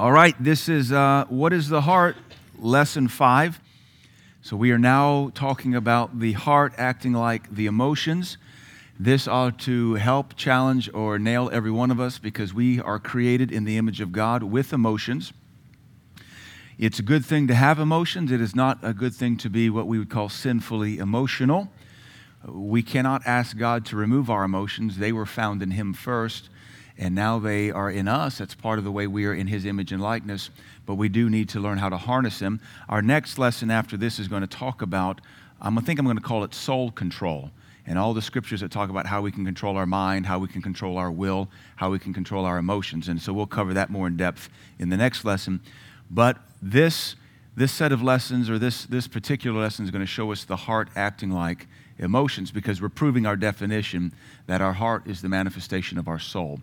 All right, this is uh, What is the Heart? Lesson five. So we are now talking about the heart acting like the emotions. This ought to help, challenge, or nail every one of us because we are created in the image of God with emotions. It's a good thing to have emotions. It is not a good thing to be what we would call sinfully emotional. We cannot ask God to remove our emotions. They were found in Him first, and now they are in us. That's part of the way we are in His image and likeness, but we do need to learn how to harness them. Our next lesson after this is going to talk about, I'm, I think I'm going to call it soul control. And all the scriptures that talk about how we can control our mind, how we can control our will, how we can control our emotions. And so we'll cover that more in depth in the next lesson. But this, this set of lessons or this, this particular lesson is going to show us the heart acting like emotions because we're proving our definition that our heart is the manifestation of our soul.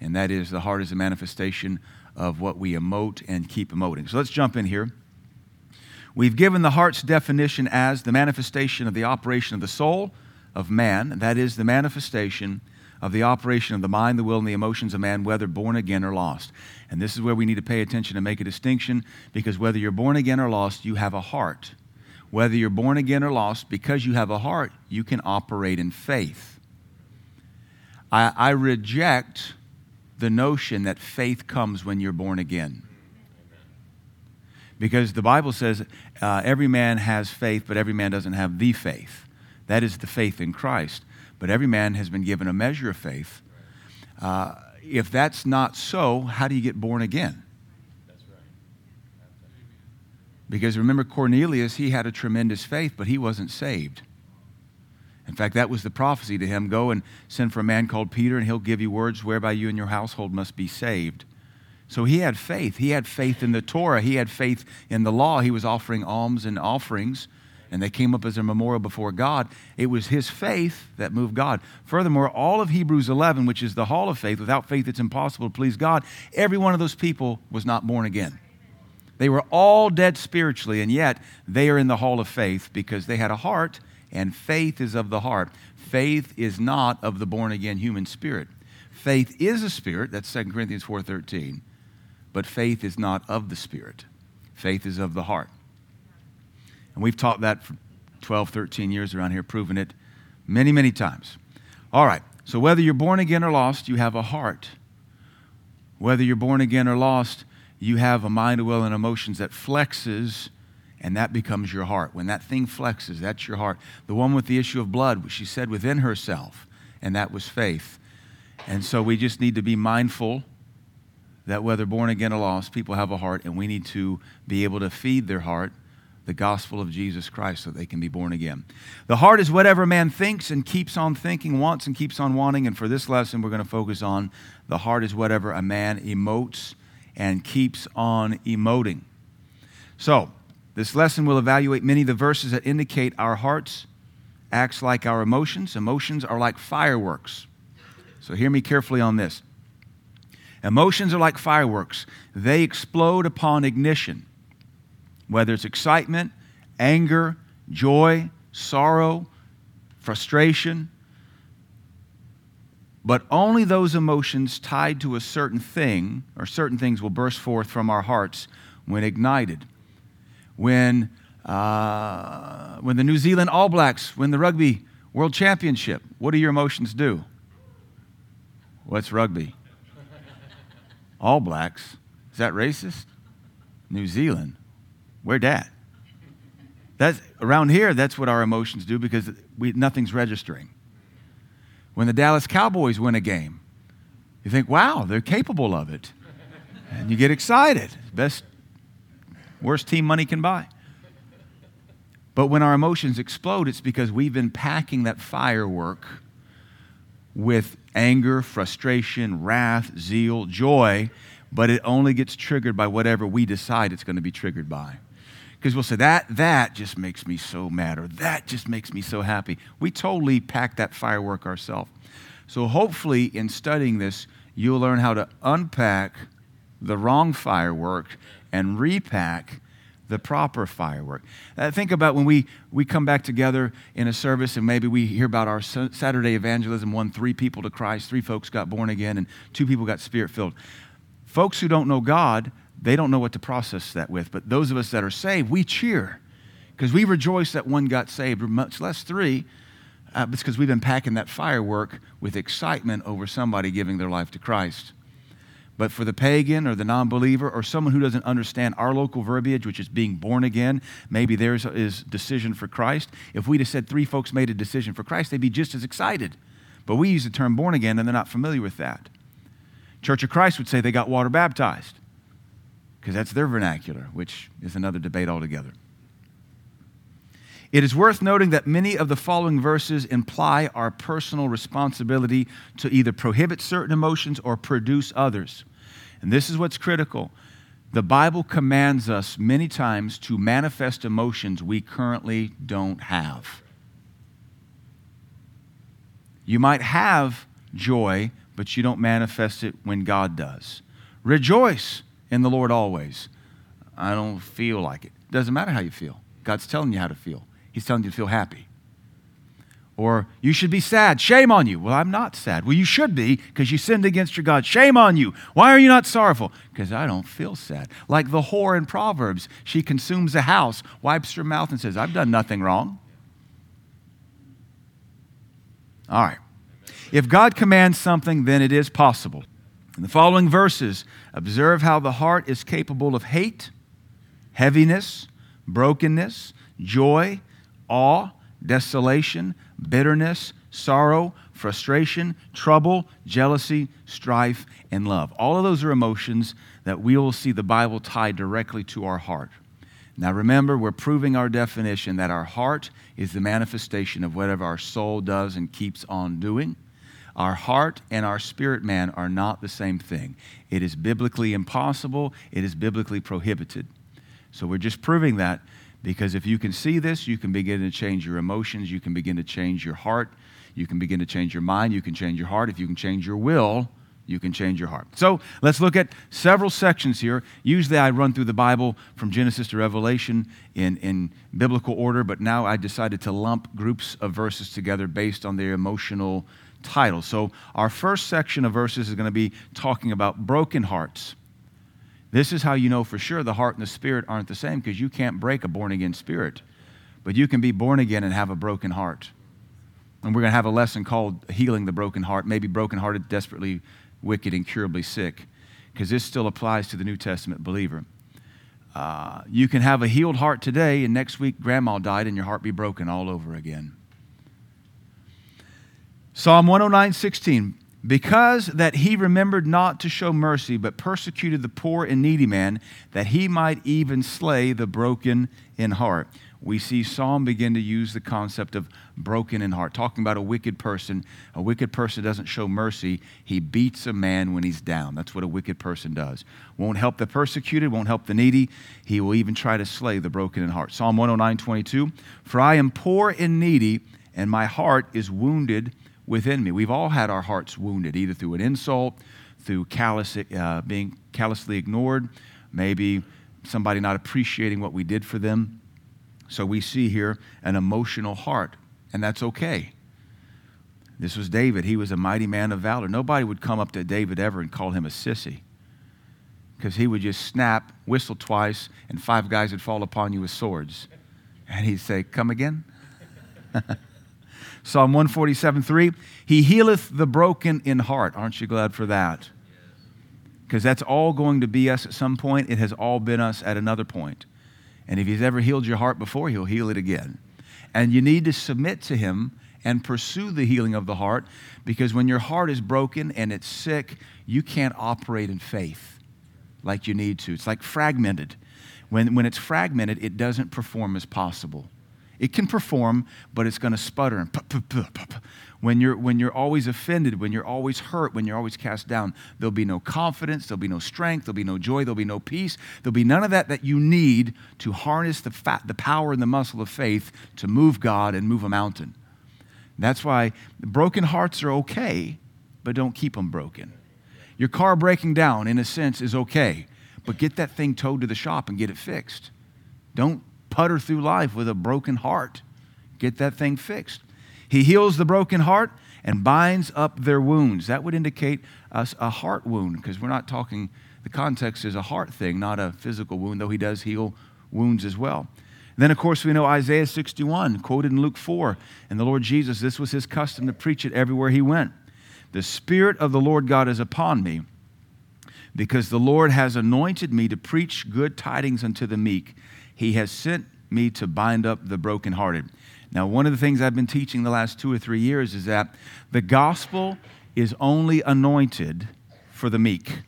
And that is, the heart is a manifestation of what we emote and keep emoting. So let's jump in here. We've given the heart's definition as the manifestation of the operation of the soul of man, that is, the manifestation of the operation of the mind, the will, and the emotions of man, whether born again or lost. And this is where we need to pay attention and make a distinction because whether you're born again or lost, you have a heart. Whether you're born again or lost, because you have a heart, you can operate in faith. I, I reject the notion that faith comes when you're born again. Because the Bible says uh, every man has faith, but every man doesn't have the faith. That is the faith in Christ. But every man has been given a measure of faith. Uh, if that's not so, how do you get born again? Because remember, Cornelius, he had a tremendous faith, but he wasn't saved. In fact, that was the prophecy to him go and send for a man called Peter, and he'll give you words whereby you and your household must be saved. So he had faith. He had faith in the Torah, he had faith in the law. He was offering alms and offerings and they came up as a memorial before God. It was his faith that moved God. Furthermore, all of Hebrews 11, which is the hall of faith, without faith it's impossible to please God, every one of those people was not born again. They were all dead spiritually, and yet they are in the hall of faith because they had a heart, and faith is of the heart. Faith is not of the born again human spirit. Faith is a spirit, that's 2 Corinthians 4:13, but faith is not of the spirit. Faith is of the heart. And we've taught that for 12, 13 years around here, proven it many, many times. All right, so whether you're born again or lost, you have a heart. Whether you're born again or lost, you have a mind, a will, and emotions that flexes, and that becomes your heart. When that thing flexes, that's your heart. The one with the issue of blood, she said within herself, and that was faith. And so we just need to be mindful that whether born again or lost, people have a heart, and we need to be able to feed their heart the gospel of Jesus Christ so they can be born again. The heart is whatever a man thinks and keeps on thinking, wants and keeps on wanting. And for this lesson, we're going to focus on the heart is whatever a man emotes and keeps on emoting. So, this lesson will evaluate many of the verses that indicate our hearts acts like our emotions. Emotions are like fireworks. So, hear me carefully on this. Emotions are like fireworks, they explode upon ignition whether it's excitement, anger, joy, sorrow, frustration, but only those emotions tied to a certain thing or certain things will burst forth from our hearts when ignited. When, uh, when the New Zealand All Blacks win the Rugby World Championship, what do your emotions do? What's rugby? All Blacks. Is that racist? New Zealand. Where dat? That's, around here, that's what our emotions do because we, nothing's registering. When the Dallas Cowboys win a game, you think, wow, they're capable of it. And you get excited. Best, worst team money can buy. But when our emotions explode, it's because we've been packing that firework with anger, frustration, wrath, zeal, joy, but it only gets triggered by whatever we decide it's going to be triggered by. Because we'll say that that just makes me so mad or that just makes me so happy. We totally pack that firework ourselves so hopefully in studying this you'll learn how to unpack the wrong firework and repack the proper firework. Uh, think about when we, we come back together in a service and maybe we hear about our Saturday evangelism, won three people to Christ, three folks got born again, and two people got spirit filled. Folks who don't know God, they don't know what to process that with. But those of us that are saved, we cheer because we rejoice that one got saved, much less three. Uh, it's because we've been packing that firework with excitement over somebody giving their life to Christ. But for the pagan or the non believer or someone who doesn't understand our local verbiage, which is being born again, maybe theirs is decision for Christ. If we'd have said three folks made a decision for Christ, they'd be just as excited. But we use the term born again and they're not familiar with that. Church of Christ would say they got water baptized because that's their vernacular, which is another debate altogether. It is worth noting that many of the following verses imply our personal responsibility to either prohibit certain emotions or produce others. And this is what's critical. The Bible commands us many times to manifest emotions we currently don't have. You might have joy, but you don't manifest it when God does. Rejoice in the Lord always. I don't feel like it. Doesn't matter how you feel. God's telling you how to feel. He's telling you to feel happy. Or you should be sad. Shame on you. Well, I'm not sad. Well, you should be because you sinned against your God. Shame on you. Why are you not sorrowful? Because I don't feel sad. Like the whore in Proverbs, she consumes a house, wipes her mouth, and says, I've done nothing wrong. All right. If God commands something, then it is possible. In the following verses, observe how the heart is capable of hate, heaviness, brokenness, joy, awe, desolation, bitterness, sorrow, frustration, trouble, jealousy, strife, and love. All of those are emotions that we will see the Bible tied directly to our heart. Now remember, we're proving our definition that our heart is the manifestation of whatever our soul does and keeps on doing. Our heart and our spirit man are not the same thing. It is biblically impossible, it is biblically prohibited. So we're just proving that because if you can see this, you can begin to change your emotions, you can begin to change your heart, you can begin to change your mind, you can change your heart. If you can change your will, you can change your heart. So let's look at several sections here. Usually I run through the Bible from Genesis to Revelation in, in biblical order, but now I decided to lump groups of verses together based on their emotional title. So our first section of verses is going to be talking about broken hearts. This is how you know for sure the heart and the spirit aren't the same because you can't break a born again spirit. But you can be born again and have a broken heart. And we're going to have a lesson called Healing the Broken Heart, maybe broken-hearted, desperately wicked, incurably sick, because this still applies to the New Testament believer. Uh, you can have a healed heart today, and next week grandma died, and your heart be broken all over again. Psalm 109 16 because that he remembered not to show mercy, but persecuted the poor and needy man, that he might even slay the broken in heart. We see Psalm begin to use the concept of broken in heart, talking about a wicked person. A wicked person doesn't show mercy, he beats a man when he's down. That's what a wicked person does. Won't help the persecuted, won't help the needy. He will even try to slay the broken in heart. Psalm 109 22 For I am poor and needy, and my heart is wounded within me. We've all had our hearts wounded, either through an insult, through callous, uh, being callously ignored, maybe somebody not appreciating what we did for them. So we see here an emotional heart, and that's okay. This was David. He was a mighty man of valor. Nobody would come up to David ever and call him a sissy because he would just snap, whistle twice, and five guys would fall upon you with swords. And he'd say, Come again? Psalm 147 3. He healeth the broken in heart. Aren't you glad for that? Because that's all going to be us at some point. It has all been us at another point. And if He's ever healed your heart before, He'll heal it again. And you need to submit to Him and pursue the healing of the heart because when your heart is broken and it's sick, you can't operate in faith like you need to. It's like fragmented. When, when it's fragmented, it doesn't perform as possible. It can perform, but it's going to sputter and when you're when you're always offended, when you're always hurt, when you're always cast down, there'll be no confidence, there'll be no strength, there'll be no joy, there'll be no peace, there'll be none of that that you need to harness the fat, the power and the muscle of faith to move God and move a mountain. That's why broken hearts are okay, but don't keep them broken. Your car breaking down, in a sense, is okay, but get that thing towed to the shop and get it fixed. Don't putter through life with a broken heart. Get that thing fixed. He heals the broken heart and binds up their wounds. That would indicate us a heart wound because we're not talking, the context is a heart thing, not a physical wound, though he does heal wounds as well. And then, of course, we know Isaiah 61, quoted in Luke 4. And the Lord Jesus, this was his custom to preach it everywhere he went. The Spirit of the Lord God is upon me, because the Lord has anointed me to preach good tidings unto the meek. He has sent me to bind up the brokenhearted. Now, one of the things I've been teaching the last two or three years is that the gospel is only anointed for the meek.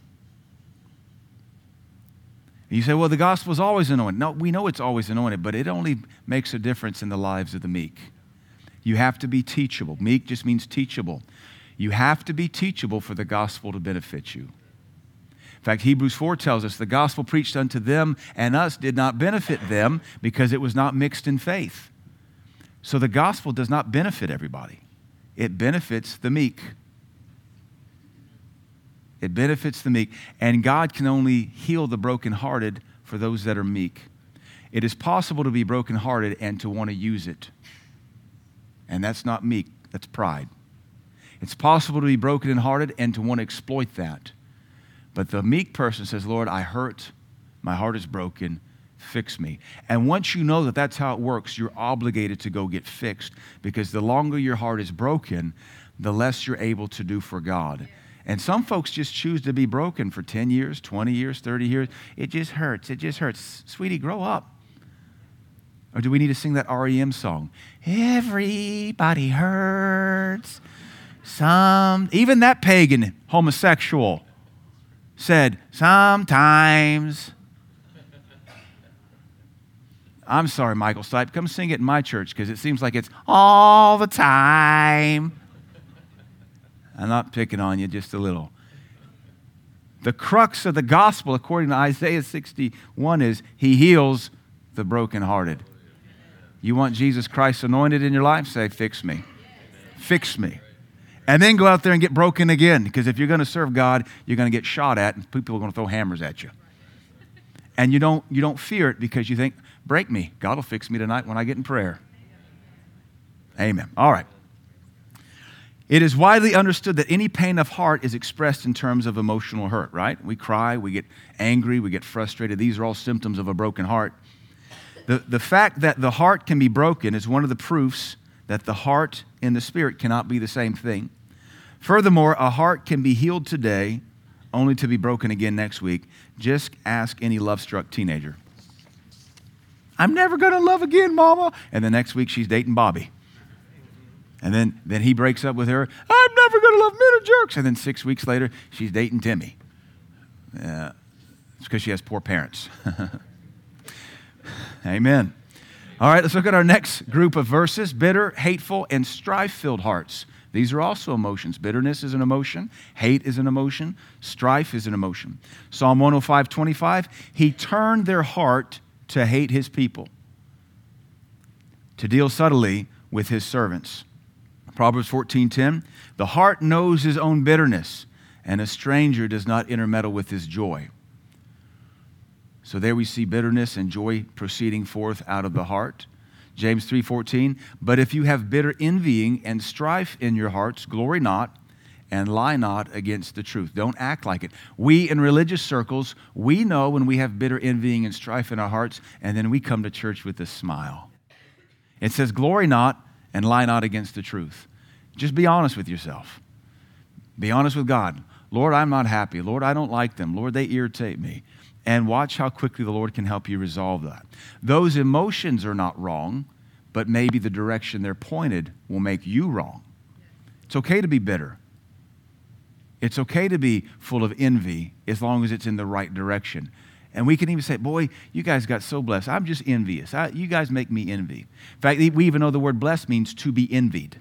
You say, well, the gospel is always anointed. No, we know it's always anointed, but it only makes a difference in the lives of the meek. You have to be teachable. Meek just means teachable. You have to be teachable for the gospel to benefit you. In fact, Hebrews 4 tells us the gospel preached unto them and us did not benefit them because it was not mixed in faith. So the gospel does not benefit everybody, it benefits the meek. It benefits the meek. And God can only heal the brokenhearted for those that are meek. It is possible to be brokenhearted and to want to use it. And that's not meek, that's pride. It's possible to be broken and hearted and to want to exploit that. But the meek person says, Lord, I hurt, my heart is broken, fix me. And once you know that that's how it works, you're obligated to go get fixed because the longer your heart is broken, the less you're able to do for God. And some folks just choose to be broken for 10 years, 20 years, 30 years. It just hurts. It just hurts. Sweetie, grow up. Or do we need to sing that REM song? Everybody hurts. Some, even that pagan homosexual said, sometimes. I'm sorry, Michael Stipe. Come sing it in my church because it seems like it's all the time. I'm not picking on you just a little. The crux of the gospel, according to Isaiah 61, is he heals the brokenhearted. You want Jesus Christ anointed in your life? Say, fix me. Fix me. And then go out there and get broken again. Because if you're going to serve God, you're going to get shot at, and people are going to throw hammers at you. And you don't, you don't fear it because you think, break me. God will fix me tonight when I get in prayer. Amen. All right. It is widely understood that any pain of heart is expressed in terms of emotional hurt, right? We cry, we get angry, we get frustrated. These are all symptoms of a broken heart. The, the fact that the heart can be broken is one of the proofs that the heart and the spirit cannot be the same thing. Furthermore, a heart can be healed today only to be broken again next week. Just ask any love struck teenager. I'm never going to love again, mama. And the next week she's dating Bobby. And then, then he breaks up with her. I'm never going to love men or jerks. And then six weeks later, she's dating Timmy. Uh, it's because she has poor parents. Amen. All right, let's look at our next group of verses bitter, hateful, and strife filled hearts. These are also emotions. Bitterness is an emotion, hate is an emotion, strife is an emotion. Psalm 105 25, He turned their heart to hate His people, to deal subtly with His servants. Proverbs 14:10, the heart knows his own bitterness, and a stranger does not intermeddle with his joy. So there we see bitterness and joy proceeding forth out of the heart. James 3:14, but if you have bitter envying and strife in your hearts, glory not and lie not against the truth. Don't act like it. We in religious circles, we know when we have bitter envying and strife in our hearts, and then we come to church with a smile. It says, Glory not and lie not against the truth. Just be honest with yourself. Be honest with God. Lord, I'm not happy. Lord, I don't like them. Lord, they irritate me. And watch how quickly the Lord can help you resolve that. Those emotions are not wrong, but maybe the direction they're pointed will make you wrong. It's okay to be bitter. It's okay to be full of envy as long as it's in the right direction. And we can even say, Boy, you guys got so blessed. I'm just envious. I, you guys make me envy. In fact, we even know the word blessed means to be envied.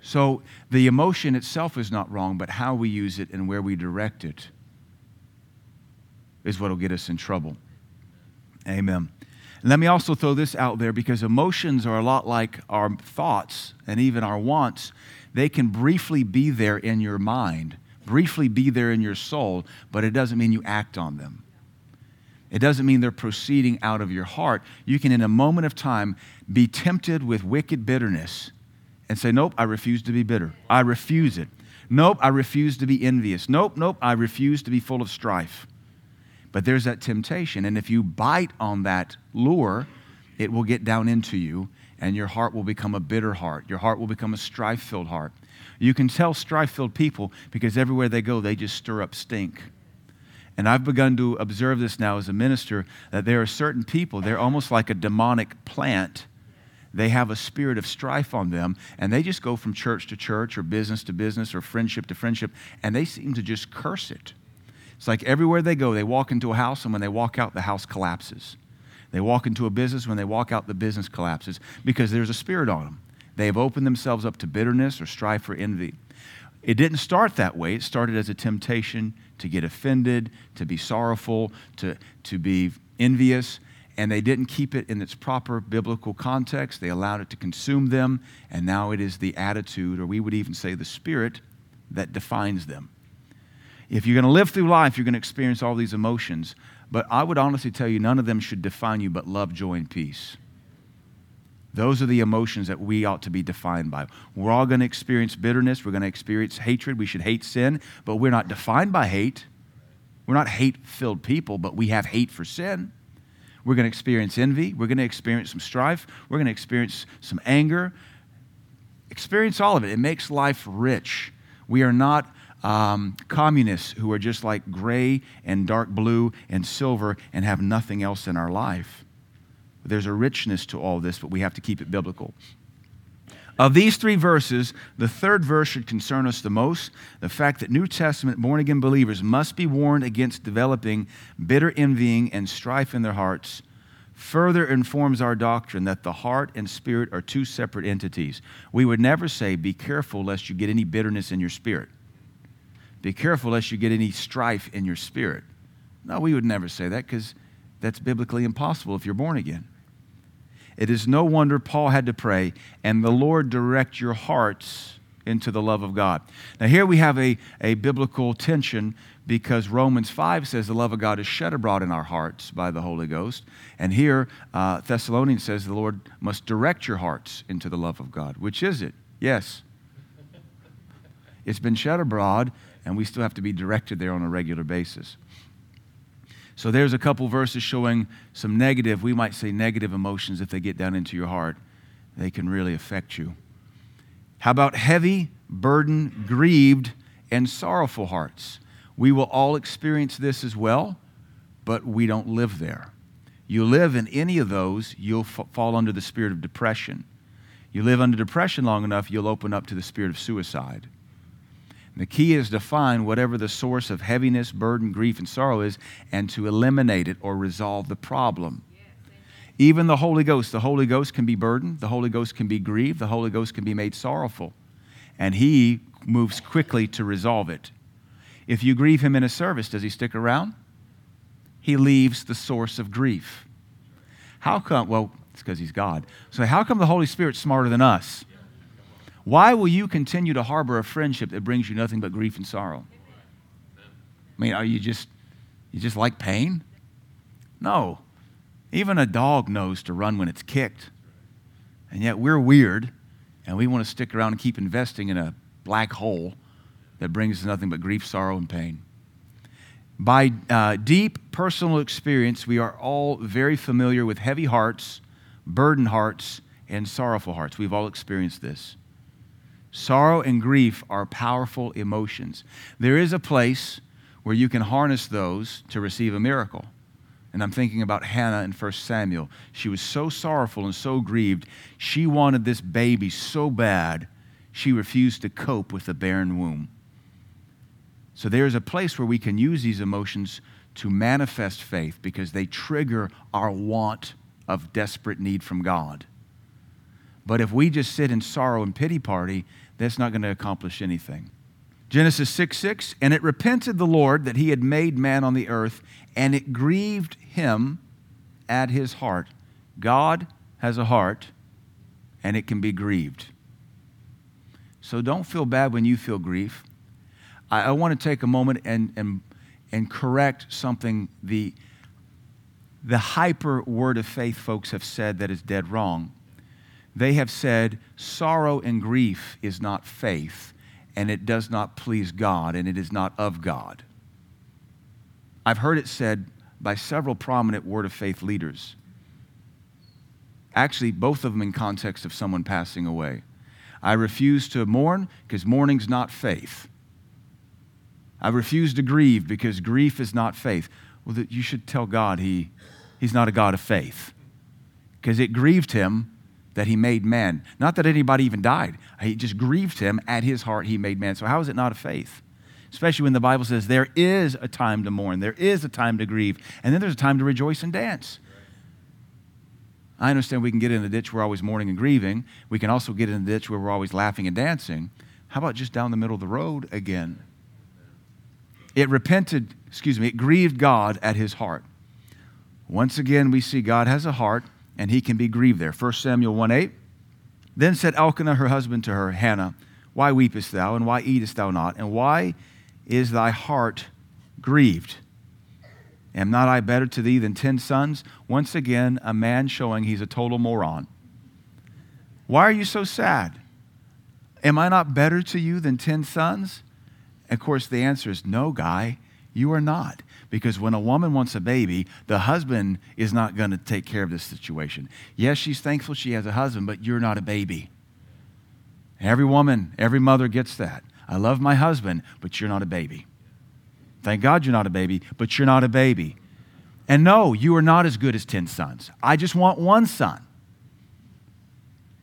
So the emotion itself is not wrong, but how we use it and where we direct it is what will get us in trouble. Amen. Let me also throw this out there because emotions are a lot like our thoughts and even our wants. They can briefly be there in your mind, briefly be there in your soul, but it doesn't mean you act on them. It doesn't mean they're proceeding out of your heart. You can, in a moment of time, be tempted with wicked bitterness and say, Nope, I refuse to be bitter. I refuse it. Nope, I refuse to be envious. Nope, nope, I refuse to be full of strife. But there's that temptation. And if you bite on that lure, it will get down into you, and your heart will become a bitter heart. Your heart will become a strife filled heart. You can tell strife filled people because everywhere they go, they just stir up stink. And I've begun to observe this now as a minister that there are certain people, they're almost like a demonic plant. They have a spirit of strife on them, and they just go from church to church or business to business or friendship to friendship, and they seem to just curse it. It's like everywhere they go, they walk into a house, and when they walk out, the house collapses. They walk into a business, when they walk out, the business collapses because there's a spirit on them. They have opened themselves up to bitterness or strife or envy. It didn't start that way. It started as a temptation to get offended, to be sorrowful, to, to be envious, and they didn't keep it in its proper biblical context. They allowed it to consume them, and now it is the attitude, or we would even say the spirit, that defines them. If you're going to live through life, you're going to experience all these emotions, but I would honestly tell you, none of them should define you but love, joy, and peace. Those are the emotions that we ought to be defined by. We're all going to experience bitterness. We're going to experience hatred. We should hate sin, but we're not defined by hate. We're not hate filled people, but we have hate for sin. We're going to experience envy. We're going to experience some strife. We're going to experience some anger. Experience all of it. It makes life rich. We are not um, communists who are just like gray and dark blue and silver and have nothing else in our life. There's a richness to all this, but we have to keep it biblical. Of these three verses, the third verse should concern us the most the fact that New Testament born again believers must be warned against developing bitter envying and strife in their hearts. Further informs our doctrine that the heart and spirit are two separate entities. We would never say, Be careful lest you get any bitterness in your spirit. Be careful lest you get any strife in your spirit. No, we would never say that because that's biblically impossible if you're born again. It is no wonder Paul had to pray, and the Lord direct your hearts into the love of God. Now, here we have a, a biblical tension because Romans 5 says the love of God is shed abroad in our hearts by the Holy Ghost. And here, uh, Thessalonians says the Lord must direct your hearts into the love of God. Which is it? Yes. It's been shed abroad, and we still have to be directed there on a regular basis. So there's a couple verses showing some negative, we might say negative emotions if they get down into your heart. They can really affect you. How about heavy, burdened, grieved, and sorrowful hearts? We will all experience this as well, but we don't live there. You live in any of those, you'll f- fall under the spirit of depression. You live under depression long enough, you'll open up to the spirit of suicide. The key is to find whatever the source of heaviness, burden, grief, and sorrow is and to eliminate it or resolve the problem. Even the Holy Ghost, the Holy Ghost can be burdened, the Holy Ghost can be grieved, the Holy Ghost can be made sorrowful. And He moves quickly to resolve it. If you grieve Him in a service, does He stick around? He leaves the source of grief. How come? Well, it's because He's God. So, how come the Holy Spirit's smarter than us? Why will you continue to harbor a friendship that brings you nothing but grief and sorrow? I mean, are you just you just like pain? No. Even a dog knows to run when it's kicked. And yet we're weird and we want to stick around and keep investing in a black hole that brings us nothing but grief, sorrow, and pain. By uh, deep personal experience, we are all very familiar with heavy hearts, burdened hearts, and sorrowful hearts. We've all experienced this. Sorrow and grief are powerful emotions. There is a place where you can harness those to receive a miracle. And I'm thinking about Hannah in 1 Samuel. She was so sorrowful and so grieved. She wanted this baby so bad, she refused to cope with the barren womb. So there's a place where we can use these emotions to manifest faith because they trigger our want of desperate need from God. But if we just sit in sorrow and pity party, that's not going to accomplish anything. Genesis 6 6, and it repented the Lord that he had made man on the earth, and it grieved him at his heart. God has a heart, and it can be grieved. So don't feel bad when you feel grief. I, I want to take a moment and, and, and correct something the, the hyper word of faith folks have said that is dead wrong they have said sorrow and grief is not faith, and it does not please God and it is not of God. I've heard it said by several prominent Word of Faith leaders. Actually, both of them in context of someone passing away. I refuse to mourn because mourning's not faith. I refuse to grieve because grief is not faith. Well, you should tell God he, he's not a God of faith because it grieved him that he made man. Not that anybody even died. He just grieved him at his heart he made man. So how is it not a faith? Especially when the Bible says there is a time to mourn, there is a time to grieve, and then there's a time to rejoice and dance. I understand we can get in the ditch where we're always mourning and grieving. We can also get in the ditch where we're always laughing and dancing. How about just down the middle of the road again? It repented, excuse me, it grieved God at his heart. Once again, we see God has a heart and he can be grieved there. 1 Samuel 1 8. Then said Elkanah her husband to her, Hannah, Why weepest thou, and why eatest thou not, and why is thy heart grieved? Am not I better to thee than ten sons? Once again, a man showing he's a total moron. Why are you so sad? Am I not better to you than ten sons? of course, the answer is no, guy, you are not. Because when a woman wants a baby, the husband is not going to take care of this situation. Yes, she's thankful she has a husband, but you're not a baby. Every woman, every mother gets that. I love my husband, but you're not a baby. Thank God you're not a baby, but you're not a baby. And no, you are not as good as 10 sons. I just want one son.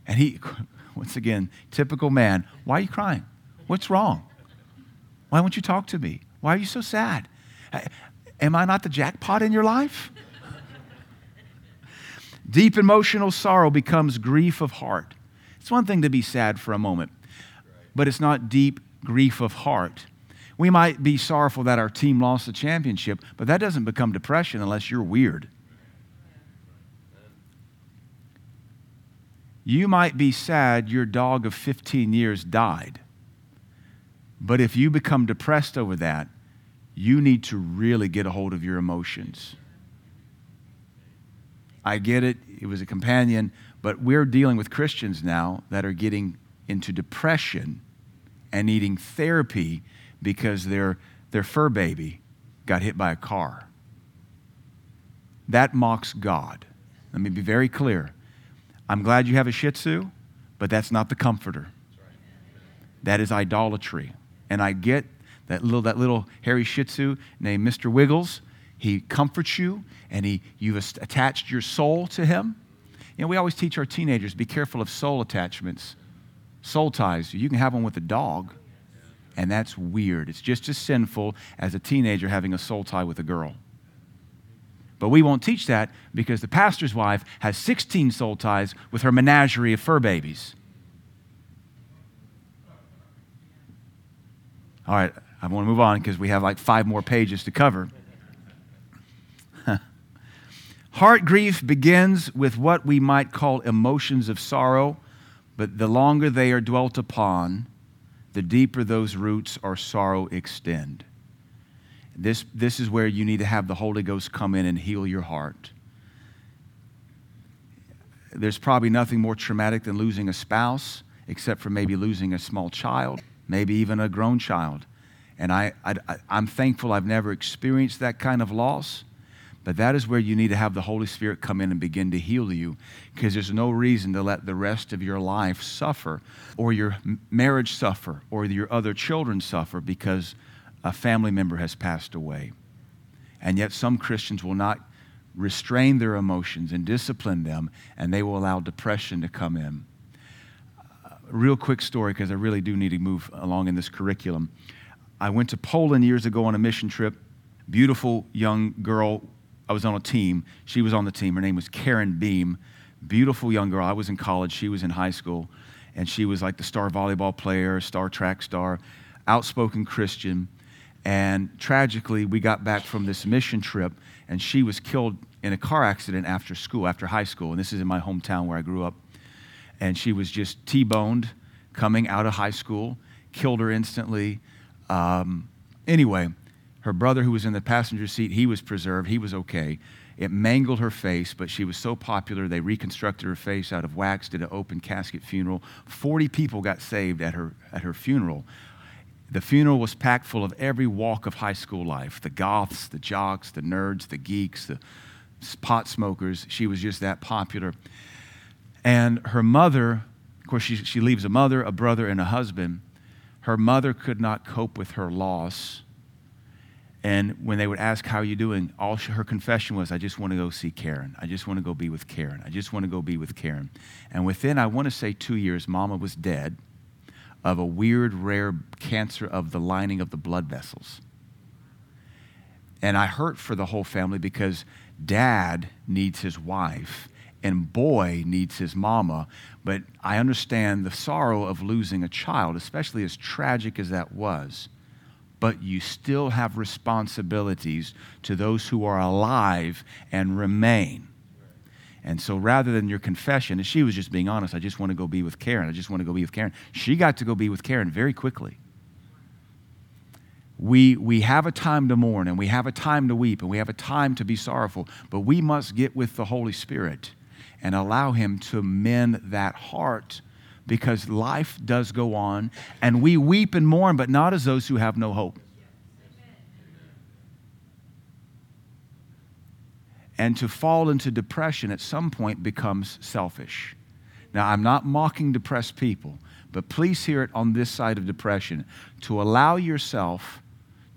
And he, once again, typical man, why are you crying? What's wrong? Why won't you talk to me? Why are you so sad? Am I not the jackpot in your life? Deep emotional sorrow becomes grief of heart. It's one thing to be sad for a moment, but it's not deep grief of heart. We might be sorrowful that our team lost the championship, but that doesn't become depression unless you're weird. You might be sad your dog of 15 years died. But if you become depressed over that, you need to really get a hold of your emotions. I get it, it was a companion, but we're dealing with Christians now that are getting into depression and needing therapy because their, their fur baby got hit by a car. That mocks God. Let me be very clear. I'm glad you have a Shih Tzu, but that's not the comforter. That is idolatry. And I get that little, that little hairy Shih Tzu named Mr. Wiggles. He comforts you, and he, you've attached your soul to him. You know, we always teach our teenagers be careful of soul attachments, soul ties. You can have one with a dog, and that's weird. It's just as sinful as a teenager having a soul tie with a girl. But we won't teach that because the pastor's wife has 16 soul ties with her menagerie of fur babies. All right, I want to move on because we have like five more pages to cover. Heart grief begins with what we might call emotions of sorrow, but the longer they are dwelt upon, the deeper those roots or sorrow extend. This, this is where you need to have the Holy Ghost come in and heal your heart. There's probably nothing more traumatic than losing a spouse, except for maybe losing a small child, maybe even a grown child. And I, I, I'm thankful I've never experienced that kind of loss. But that is where you need to have the Holy Spirit come in and begin to heal you because there's no reason to let the rest of your life suffer or your marriage suffer or your other children suffer because a family member has passed away. And yet, some Christians will not restrain their emotions and discipline them, and they will allow depression to come in. A real quick story because I really do need to move along in this curriculum. I went to Poland years ago on a mission trip. Beautiful young girl I was on a team. She was on the team. Her name was Karen Beam. Beautiful young girl. I was in college. She was in high school. And she was like the star volleyball player, star track star, outspoken Christian. And tragically, we got back from this mission trip, and she was killed in a car accident after school, after high school. And this is in my hometown where I grew up. And she was just T boned coming out of high school, killed her instantly. Um, anyway, her brother, who was in the passenger seat, he was preserved. He was okay. It mangled her face, but she was so popular, they reconstructed her face out of wax, did an open casket funeral. 40 people got saved at her, at her funeral. The funeral was packed full of every walk of high school life the goths, the jocks, the nerds, the geeks, the pot smokers. She was just that popular. And her mother, of course, she, she leaves a mother, a brother, and a husband. Her mother could not cope with her loss. And when they would ask, How are you doing? All she, her confession was, I just want to go see Karen. I just want to go be with Karen. I just want to go be with Karen. And within, I want to say, two years, Mama was dead of a weird, rare cancer of the lining of the blood vessels. And I hurt for the whole family because dad needs his wife and boy needs his mama. But I understand the sorrow of losing a child, especially as tragic as that was. But you still have responsibilities to those who are alive and remain. And so rather than your confession, and she was just being honest, I just want to go be with Karen. I just want to go be with Karen. She got to go be with Karen very quickly. We, we have a time to mourn and we have a time to weep and we have a time to be sorrowful, but we must get with the Holy Spirit and allow Him to mend that heart because life does go on and we weep and mourn, but not as those who have no hope. And to fall into depression at some point becomes selfish. Now, I'm not mocking depressed people, but please hear it on this side of depression. To allow yourself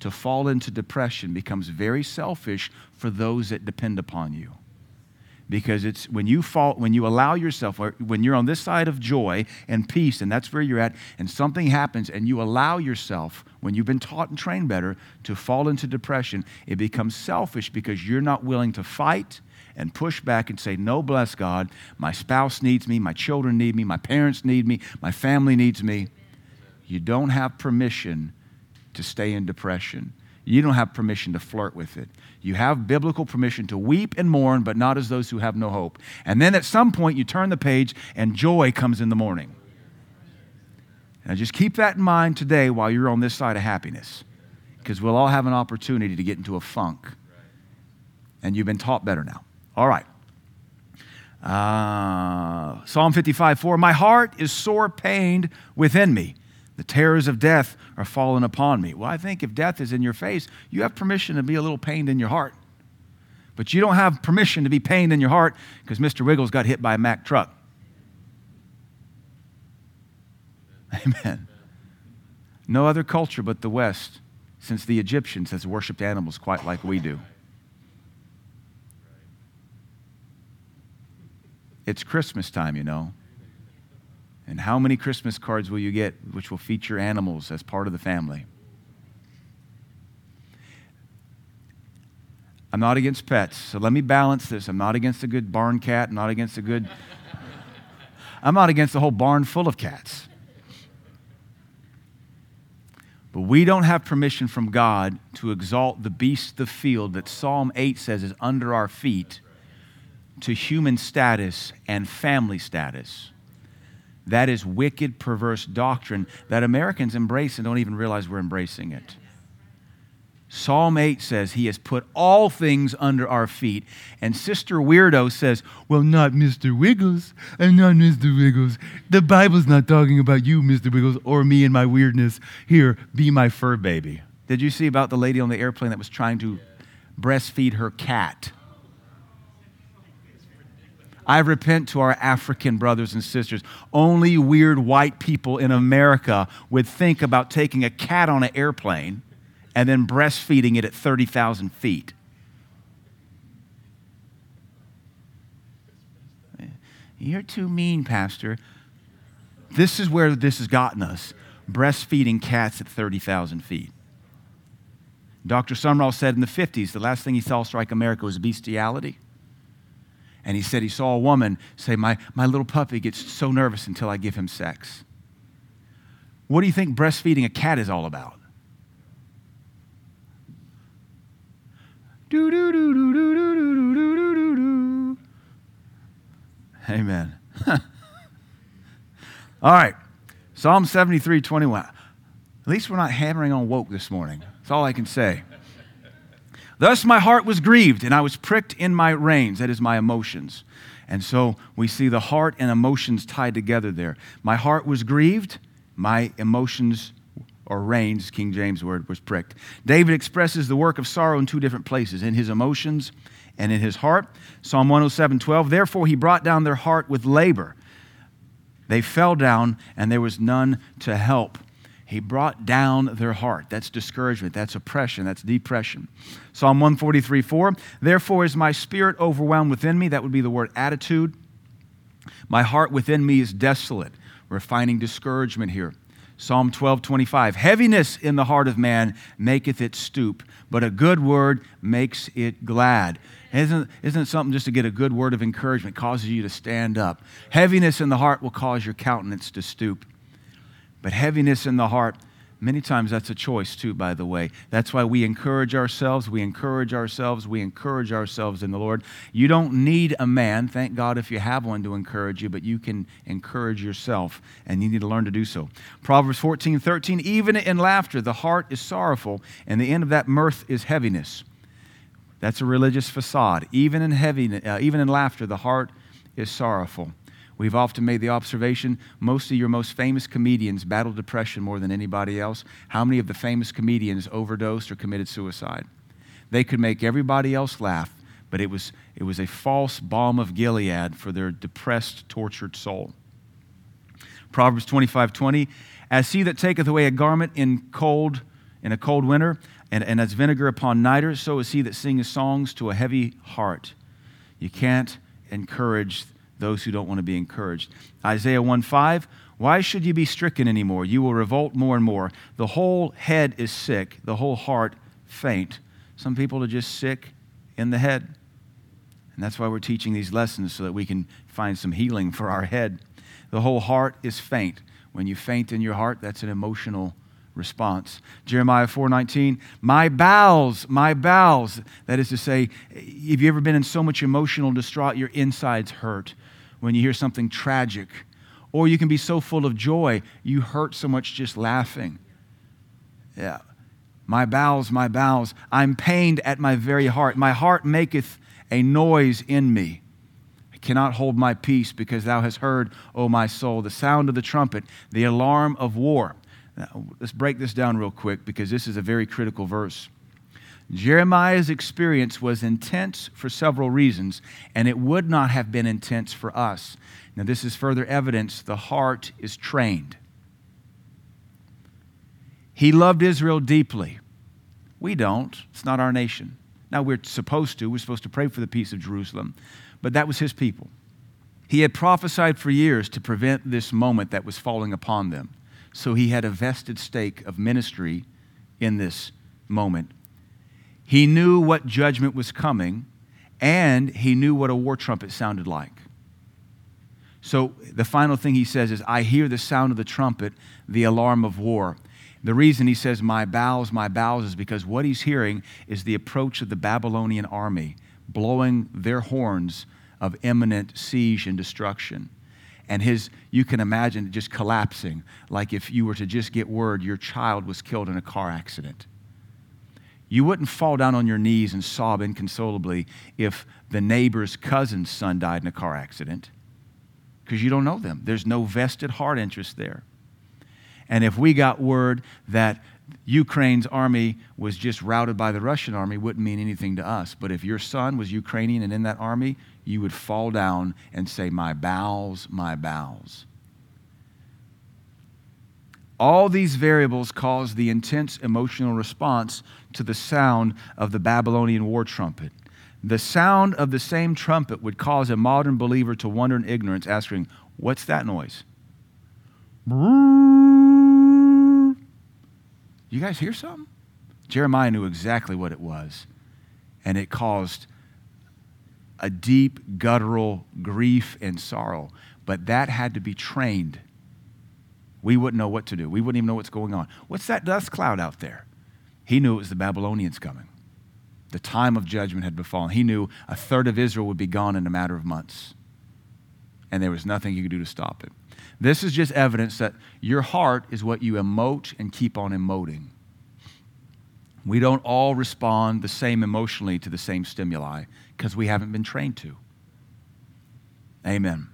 to fall into depression becomes very selfish for those that depend upon you because it's when you fall when you allow yourself when you're on this side of joy and peace and that's where you're at and something happens and you allow yourself when you've been taught and trained better to fall into depression it becomes selfish because you're not willing to fight and push back and say no bless god. My spouse needs me. My children need me. My parents need me. My family needs me. You don't have permission to stay in depression you don't have permission to flirt with it. You have biblical permission to weep and mourn, but not as those who have no hope. And then at some point, you turn the page and joy comes in the morning. Now, just keep that in mind today while you're on this side of happiness, because we'll all have an opportunity to get into a funk. And you've been taught better now. All right. Uh, Psalm 55 4 My heart is sore pained within me. The terrors of death are fallen upon me. Well, I think if death is in your face, you have permission to be a little pained in your heart. But you don't have permission to be pained in your heart because Mr. Wiggles got hit by a Mack truck. Amen. No other culture but the West, since the Egyptians, has worshiped animals quite like we do. It's Christmas time, you know. And how many Christmas cards will you get which will feature animals as part of the family? I'm not against pets, so let me balance this. I'm not against a good barn cat, I'm not against a good. I'm not against a whole barn full of cats. But we don't have permission from God to exalt the beast of the field that Psalm 8 says is under our feet to human status and family status. That is wicked, perverse doctrine that Americans embrace and don't even realize we're embracing it. Psalm 8 says he has put all things under our feet. And Sister Weirdo says, Well, not Mr. Wiggles. I'm not Mr. Wiggles. The Bible's not talking about you, Mr. Wiggles, or me and my weirdness. Here, be my fur baby. Did you see about the lady on the airplane that was trying to breastfeed her cat? I repent to our African brothers and sisters. Only weird white people in America would think about taking a cat on an airplane and then breastfeeding it at 30,000 feet. You're too mean, Pastor. This is where this has gotten us breastfeeding cats at 30,000 feet. Dr. Sumrall said in the 50s the last thing he saw strike America was bestiality. And he said he saw a woman say, my, my little puppy gets so nervous until I give him sex. What do you think breastfeeding a cat is all about? Do, do, do, do, do, do, do, do, do, do. Amen. all right. Psalm 73, 21. At least we're not hammering on woke this morning. That's all I can say. Thus my heart was grieved, and I was pricked in my reins, that is my emotions. And so we see the heart and emotions tied together there. My heart was grieved, my emotions or reins, King James word was pricked. David expresses the work of sorrow in two different places in his emotions and in his heart. Psalm 107 12, therefore he brought down their heart with labor. They fell down, and there was none to help. He brought down their heart. That's discouragement. That's oppression. That's depression. Psalm 143 4. Therefore is my spirit overwhelmed within me. That would be the word attitude. My heart within me is desolate. We're finding discouragement here. Psalm 12 25. Heaviness in the heart of man maketh it stoop, but a good word makes it glad. Isn't, isn't something just to get a good word of encouragement causes you to stand up? Heaviness in the heart will cause your countenance to stoop. But heaviness in the heart, many times that's a choice too, by the way. That's why we encourage ourselves, we encourage ourselves, we encourage ourselves in the Lord. You don't need a man, thank God if you have one to encourage you, but you can encourage yourself, and you need to learn to do so. Proverbs 14 13, even in laughter, the heart is sorrowful, and the end of that mirth is heaviness. That's a religious facade. Even in heaviness, uh, even in laughter, the heart is sorrowful. We've often made the observation most of your most famous comedians battle depression more than anybody else. How many of the famous comedians overdosed or committed suicide? They could make everybody else laugh, but it was, it was a false balm of Gilead for their depressed, tortured soul. Proverbs 25 20, as he that taketh away a garment in cold, in a cold winter, and, and as vinegar upon niter, so is he that singeth songs to a heavy heart. You can't encourage those who don't want to be encouraged. Isaiah 1 5, why should you be stricken anymore? You will revolt more and more. The whole head is sick, the whole heart faint. Some people are just sick in the head. And that's why we're teaching these lessons so that we can find some healing for our head. The whole heart is faint. When you faint in your heart, that's an emotional response. Jeremiah 4:19, "My bowels, my bowels." That is to say, have you ever been in so much emotional distraught your insides hurt? When you hear something tragic. Or you can be so full of joy, you hurt so much just laughing. Yeah. My bowels, my bowels, I'm pained at my very heart. My heart maketh a noise in me. I cannot hold my peace because thou hast heard, O my soul, the sound of the trumpet, the alarm of war. Now, let's break this down real quick because this is a very critical verse. Jeremiah's experience was intense for several reasons, and it would not have been intense for us. Now, this is further evidence the heart is trained. He loved Israel deeply. We don't, it's not our nation. Now, we're supposed to, we're supposed to pray for the peace of Jerusalem, but that was his people. He had prophesied for years to prevent this moment that was falling upon them. So he had a vested stake of ministry in this moment he knew what judgment was coming, and he knew what a war trumpet sounded like. So the final thing he says is, I hear the sound of the trumpet, the alarm of war. The reason he says, My bowels, my bowels, is because what he's hearing is the approach of the Babylonian army blowing their horns of imminent siege and destruction. And his, you can imagine just collapsing, like if you were to just get word your child was killed in a car accident. You wouldn't fall down on your knees and sob inconsolably if the neighbor's cousin's son died in a car accident because you don't know them. There's no vested heart interest there. And if we got word that Ukraine's army was just routed by the Russian army, wouldn't mean anything to us. But if your son was Ukrainian and in that army, you would fall down and say, My bowels, my bowels. All these variables cause the intense emotional response to the sound of the Babylonian war trumpet. The sound of the same trumpet would cause a modern believer to wonder in ignorance, asking, What's that noise? You guys hear something? Jeremiah knew exactly what it was, and it caused a deep, guttural grief and sorrow. But that had to be trained we wouldn't know what to do. We wouldn't even know what's going on. What's that dust cloud out there? He knew it was the Babylonians coming. The time of judgment had befallen. He knew a third of Israel would be gone in a matter of months. And there was nothing he could do to stop it. This is just evidence that your heart is what you emote and keep on emoting. We don't all respond the same emotionally to the same stimuli because we haven't been trained to. Amen.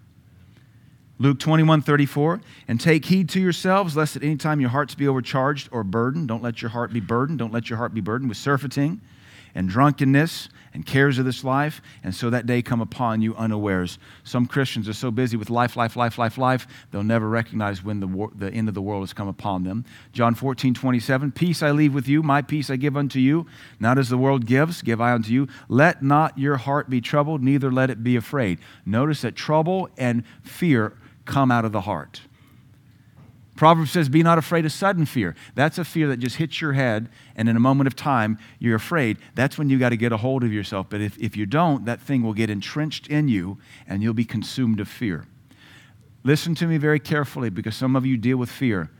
Luke 21, 34, and take heed to yourselves, lest at any time your hearts be overcharged or burdened. Don't let your heart be burdened. Don't let your heart be burdened with surfeiting and drunkenness and cares of this life, and so that day come upon you unawares. Some Christians are so busy with life, life, life, life, life, they'll never recognize when the, war, the end of the world has come upon them. John 14, 27, Peace I leave with you, my peace I give unto you. Not as the world gives, give I unto you. Let not your heart be troubled, neither let it be afraid. Notice that trouble and fear come out of the heart. Proverbs says, Be not afraid of sudden fear. That's a fear that just hits your head, and in a moment of time, you're afraid. That's when you got to get a hold of yourself. But if, if you don't, that thing will get entrenched in you, and you'll be consumed of fear. Listen to me very carefully because some of you deal with fear.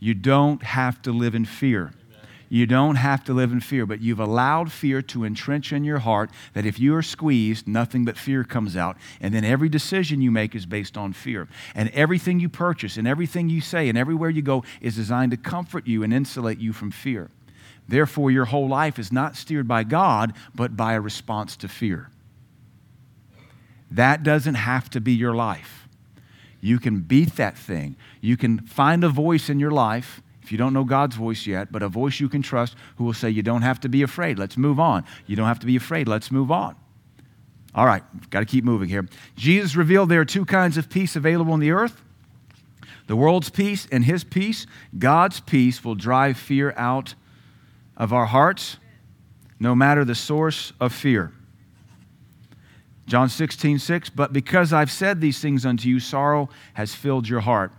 You don't have to live in fear. You don't have to live in fear, but you've allowed fear to entrench in your heart that if you are squeezed, nothing but fear comes out. And then every decision you make is based on fear. And everything you purchase and everything you say and everywhere you go is designed to comfort you and insulate you from fear. Therefore, your whole life is not steered by God, but by a response to fear. That doesn't have to be your life. You can beat that thing. You can find a voice in your life if you don't know God's voice yet, but a voice you can trust who will say, You don't have to be afraid. Let's move on. You don't have to be afraid. Let's move on. All right, got to keep moving here. Jesus revealed there are two kinds of peace available on the earth the world's peace and his peace. God's peace will drive fear out of our hearts, no matter the source of fear. John 16, 6, but because I've said these things unto you, sorrow has filled your heart.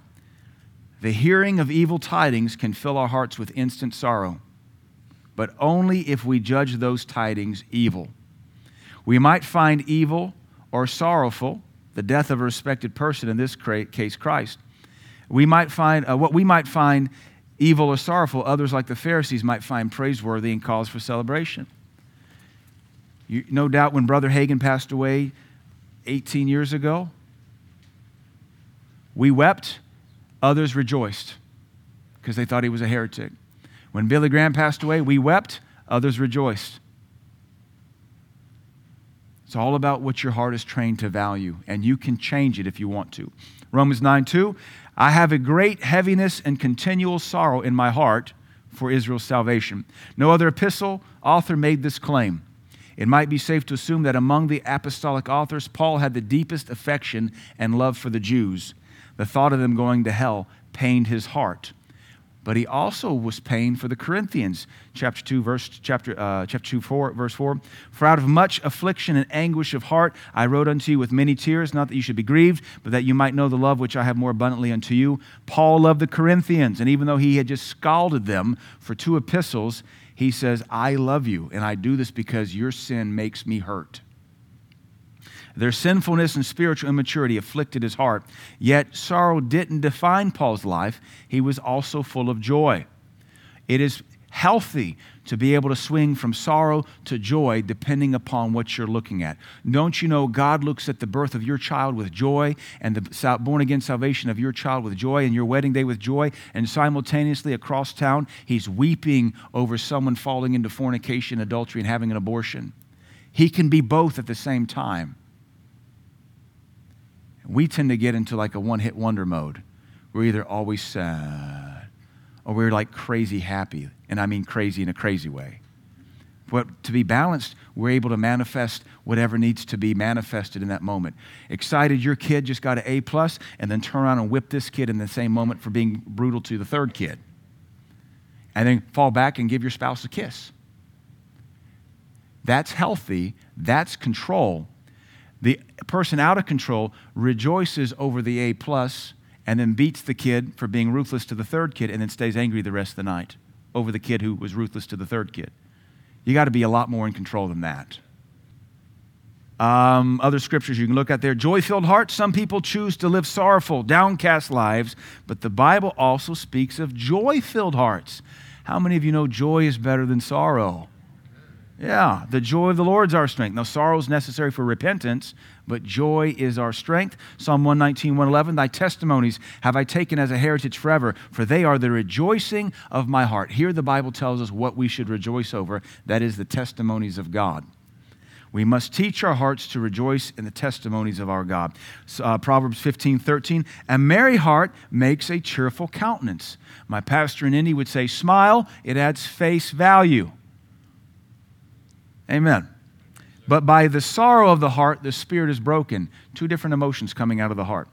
The hearing of evil tidings can fill our hearts with instant sorrow, but only if we judge those tidings evil. We might find evil or sorrowful the death of a respected person, in this case, Christ. We might find uh, what we might find evil or sorrowful, others, like the Pharisees, might find praiseworthy and cause for celebration. You, no doubt when Brother Hagin passed away 18 years ago, we wept Others rejoiced because they thought he was a heretic. When Billy Graham passed away, we wept, others rejoiced. It's all about what your heart is trained to value, and you can change it if you want to. Romans 9 2, I have a great heaviness and continual sorrow in my heart for Israel's salvation. No other epistle author made this claim. It might be safe to assume that among the apostolic authors, Paul had the deepest affection and love for the Jews. The thought of them going to hell pained his heart. But he also was pained for the Corinthians, chapter 2, verse, chapter, uh, chapter 2, 4, verse 4. For out of much affliction and anguish of heart I wrote unto you with many tears, not that you should be grieved, but that you might know the love which I have more abundantly unto you. Paul loved the Corinthians, and even though he had just scalded them for two epistles, he says, I love you, and I do this because your sin makes me hurt. Their sinfulness and spiritual immaturity afflicted his heart. Yet sorrow didn't define Paul's life, he was also full of joy. It is healthy to be able to swing from sorrow to joy depending upon what you're looking at. Don't you know God looks at the birth of your child with joy and the born again salvation of your child with joy and your wedding day with joy, and simultaneously across town, He's weeping over someone falling into fornication, adultery, and having an abortion. He can be both at the same time we tend to get into like a one hit wonder mode. We're either always sad or we're like crazy happy. And I mean crazy in a crazy way. But to be balanced, we're able to manifest whatever needs to be manifested in that moment. Excited your kid just got an A plus, and then turn around and whip this kid in the same moment for being brutal to the third kid. And then fall back and give your spouse a kiss. That's healthy, that's control, the person out of control rejoices over the A plus and then beats the kid for being ruthless to the third kid and then stays angry the rest of the night over the kid who was ruthless to the third kid. You got to be a lot more in control than that. Um, other scriptures you can look at there. Joy filled hearts. Some people choose to live sorrowful, downcast lives, but the Bible also speaks of joy filled hearts. How many of you know joy is better than sorrow? Yeah, the joy of the Lord is our strength. Now, sorrow is necessary for repentance, but joy is our strength. Psalm 119, 111, Thy testimonies have I taken as a heritage forever, for they are the rejoicing of my heart. Here, the Bible tells us what we should rejoice over that is, the testimonies of God. We must teach our hearts to rejoice in the testimonies of our God. Uh, Proverbs 15, 13. A merry heart makes a cheerful countenance. My pastor in Indy would say, smile, it adds face value. Amen. But by the sorrow of the heart, the spirit is broken. Two different emotions coming out of the heart.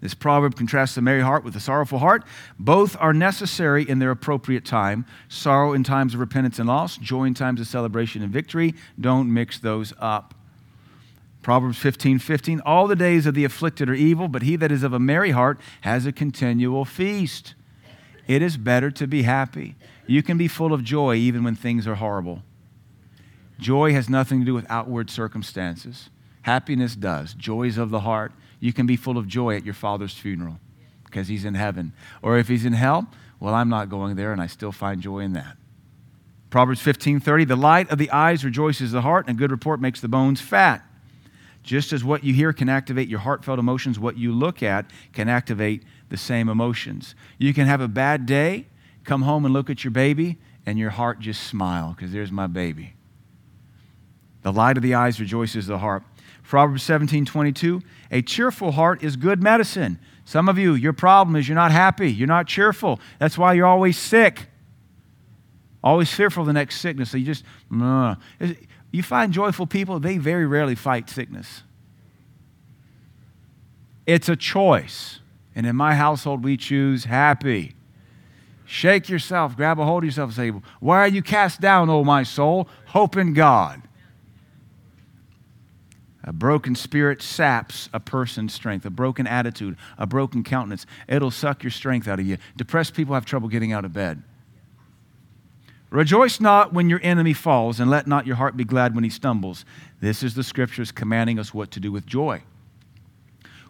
This proverb contrasts the merry heart with the sorrowful heart. Both are necessary in their appropriate time. Sorrow in times of repentance and loss, joy in times of celebration and victory. Don't mix those up. Proverbs 15 15. All the days of the afflicted are evil, but he that is of a merry heart has a continual feast. It is better to be happy. You can be full of joy even when things are horrible. Joy has nothing to do with outward circumstances. Happiness does. Joys of the heart. You can be full of joy at your father's funeral because he's in heaven. Or if he's in hell, well, I'm not going there, and I still find joy in that. Proverbs 15:30, the light of the eyes rejoices the heart, and a good report makes the bones fat. Just as what you hear can activate your heartfelt emotions, what you look at can activate the same emotions. You can have a bad day, come home and look at your baby, and your heart just smile because there's my baby. The light of the eyes rejoices the heart. Proverbs 17 22, a cheerful heart is good medicine. Some of you, your problem is you're not happy, you're not cheerful. That's why you're always sick, always fearful of the next sickness. So you just, you find joyful people, they very rarely fight sickness. It's a choice. And in my household, we choose happy. Shake yourself, grab a hold of yourself, and say, Why are you cast down, O my soul? Hope in God. A broken spirit saps a person's strength. A broken attitude, a broken countenance, it'll suck your strength out of you. Depressed people have trouble getting out of bed. Rejoice not when your enemy falls, and let not your heart be glad when he stumbles. This is the scriptures commanding us what to do with joy.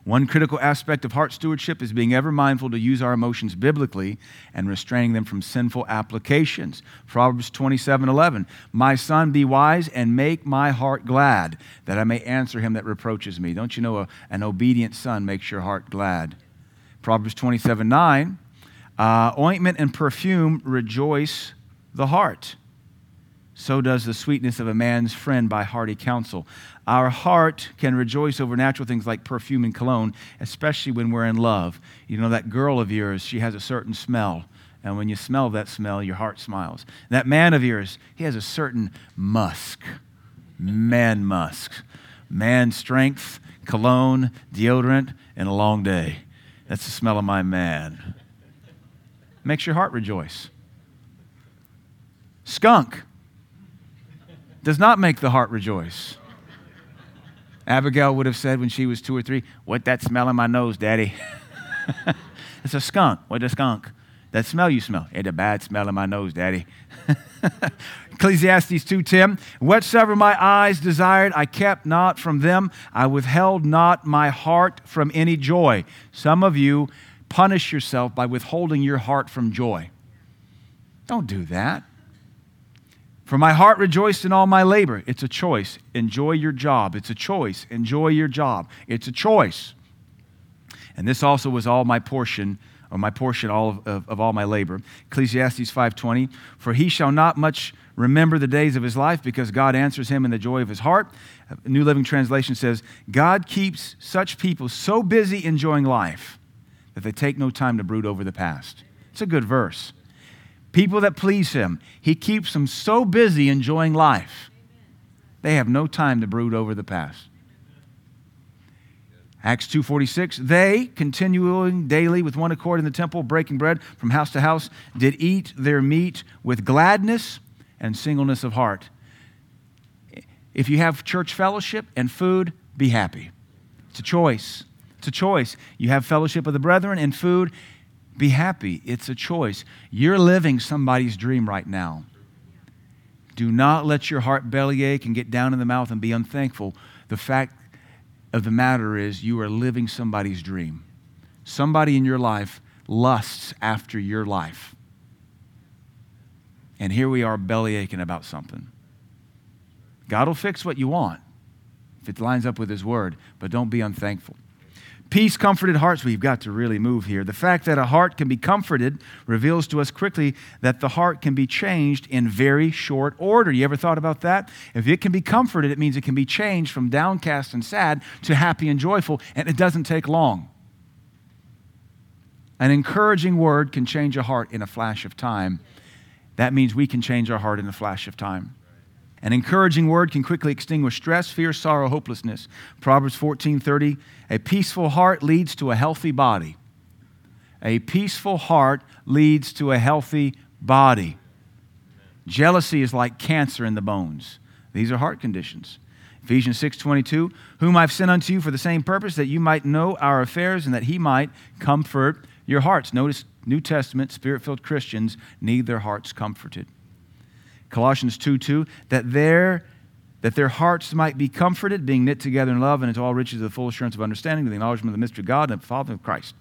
One critical aspect of heart stewardship is being ever mindful to use our emotions biblically and restraining them from sinful applications. Proverbs 27 11. My son, be wise and make my heart glad, that I may answer him that reproaches me. Don't you know a, an obedient son makes your heart glad? Proverbs 27 9. Uh, ointment and perfume rejoice the heart so does the sweetness of a man's friend by hearty counsel. Our heart can rejoice over natural things like perfume and cologne, especially when we're in love. You know, that girl of yours, she has a certain smell. And when you smell that smell, your heart smiles. That man of yours, he has a certain musk, man musk, man strength, cologne, deodorant, and a long day. That's the smell of my man. Makes your heart rejoice. Skunk does not make the heart rejoice. Abigail would have said when she was two or three, What that smell in my nose, Daddy? it's a skunk. What a skunk? That smell you smell. It's a bad smell in my nose, Daddy. Ecclesiastes 2:10 Whatsoever my eyes desired I kept not from them I withheld not my heart from any joy. Some of you punish yourself by withholding your heart from joy. Don't do that. For my heart rejoiced in all my labor. It's a choice. Enjoy your job. It's a choice. Enjoy your job. It's a choice. And this also was all my portion, or my portion all of, of, of all my labor. Ecclesiastes 5.20, For he shall not much remember the days of his life because God answers him in the joy of his heart. New Living Translation says, God keeps such people so busy enjoying life that they take no time to brood over the past. It's a good verse people that please him. He keeps them so busy enjoying life, they have no time to brood over the past. Acts 2:46 They continuing daily with one accord in the temple breaking bread from house to house did eat their meat with gladness and singleness of heart. If you have church fellowship and food, be happy. It's a choice. It's a choice. You have fellowship of the brethren and food be happy. It's a choice. You're living somebody's dream right now. Do not let your heart bellyache and get down in the mouth and be unthankful. The fact of the matter is, you are living somebody's dream. Somebody in your life lusts after your life. And here we are bellyaching about something. God will fix what you want if it lines up with His word, but don't be unthankful. Peace, comforted hearts. We've got to really move here. The fact that a heart can be comforted reveals to us quickly that the heart can be changed in very short order. You ever thought about that? If it can be comforted, it means it can be changed from downcast and sad to happy and joyful, and it doesn't take long. An encouraging word can change a heart in a flash of time. That means we can change our heart in a flash of time. An encouraging word can quickly extinguish stress, fear, sorrow, hopelessness. Proverbs 14:30, a peaceful heart leads to a healthy body. A peaceful heart leads to a healthy body. Jealousy is like cancer in the bones. These are heart conditions. Ephesians 6:22, whom I've sent unto you for the same purpose that you might know our affairs and that he might comfort your hearts. Notice New Testament spirit-filled Christians need their hearts comforted. Colossians 2 2, that their, that their hearts might be comforted, being knit together in love and into all riches of the full assurance of understanding, to the acknowledgement of the mystery of God and the Father of Christ.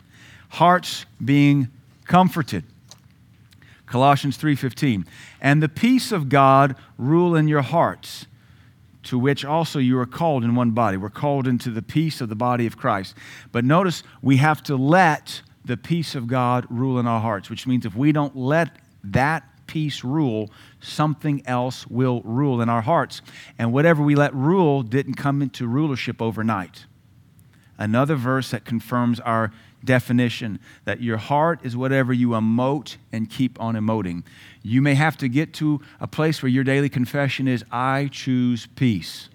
Hearts being comforted. Colossians 3:15 and the peace of God rule in your hearts to which also you are called in one body we're called into the peace of the body of Christ but notice we have to let the peace of God rule in our hearts which means if we don't let that peace rule, something else will rule in our hearts. And whatever we let rule didn't come into rulership overnight. Another verse that confirms our definition that your heart is whatever you emote and keep on emoting. You may have to get to a place where your daily confession is, I choose peace.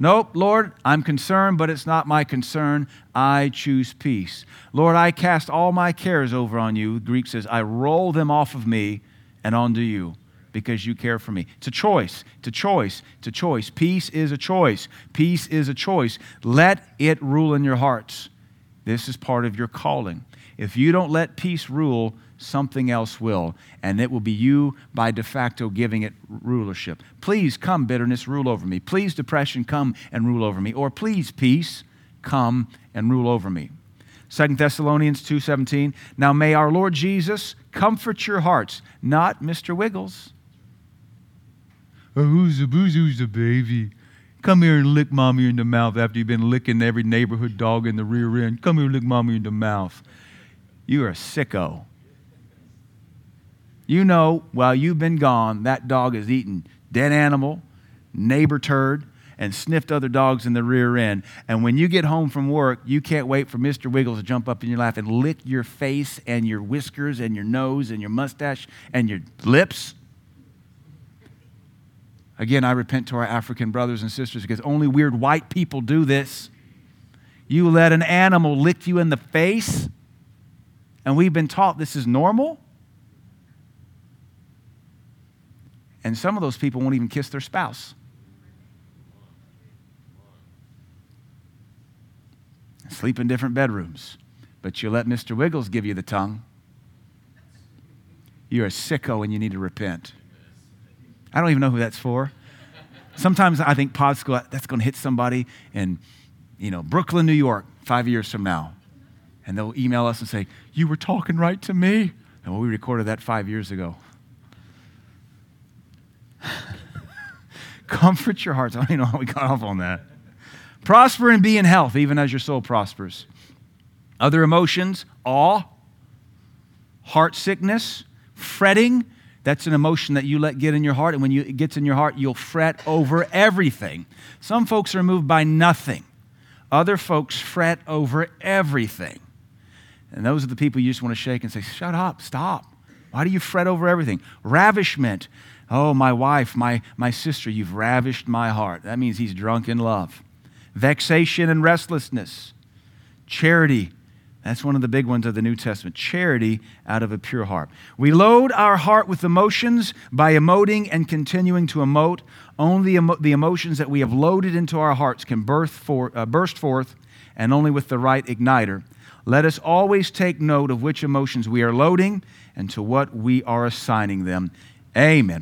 Nope, Lord, I'm concerned, but it's not my concern. I choose peace. Lord, I cast all my cares over on you. The Greek says, I roll them off of me and onto you because you care for me. It's a choice. It's a choice. It's a choice. Peace is a choice. Peace is a choice. Let it rule in your hearts. This is part of your calling. If you don't let peace rule, something else will, and it will be you by de facto giving it rulership. Please come, bitterness, rule over me. Please, depression, come and rule over me. Or please, peace, come and rule over me. 2 Thessalonians 2:17 Now may our Lord Jesus comfort your hearts, not Mr. Wiggles. Oh, who's the booze, who's the baby? Come here and lick mommy in the mouth after you've been licking every neighborhood dog in the rear end. Come here and lick mommy in the mouth. You are a sicko. You know, while you've been gone, that dog is eating dead animal, neighbor turd, and sniffed other dogs in the rear end. And when you get home from work, you can't wait for Mr. Wiggles to jump up in your lap and lick your face and your whiskers and your nose and your mustache and your lips. Again, I repent to our African brothers and sisters because only weird white people do this. You let an animal lick you in the face, and we've been taught this is normal. And some of those people won't even kiss their spouse. sleep in different bedrooms, but you let Mr. Wiggles give you the tongue. You're a sicko and you need to repent. I don't even know who that's for. Sometimes I think pod school, that's going to hit somebody in, you know, Brooklyn, New York, five years from now. And they'll email us and say, You were talking right to me. And well, we recorded that five years ago. Comfort your hearts. I don't even know how we got off on that. Prosper and be in health, even as your soul prospers. Other emotions, awe, heart sickness, fretting. That's an emotion that you let get in your heart, and when you, it gets in your heart, you'll fret over everything. Some folks are moved by nothing. Other folks fret over everything. And those are the people you just want to shake and say, Shut up, stop. Why do you fret over everything? Ravishment. Oh, my wife, my, my sister, you've ravished my heart. That means he's drunk in love vexation and restlessness. Charity, that's one of the big ones of the New Testament. Charity out of a pure heart. We load our heart with emotions by emoting and continuing to emote. Only emo- the emotions that we have loaded into our hearts can for, uh, burst forth, and only with the right igniter. Let us always take note of which emotions we are loading and to what we are assigning them. Amen.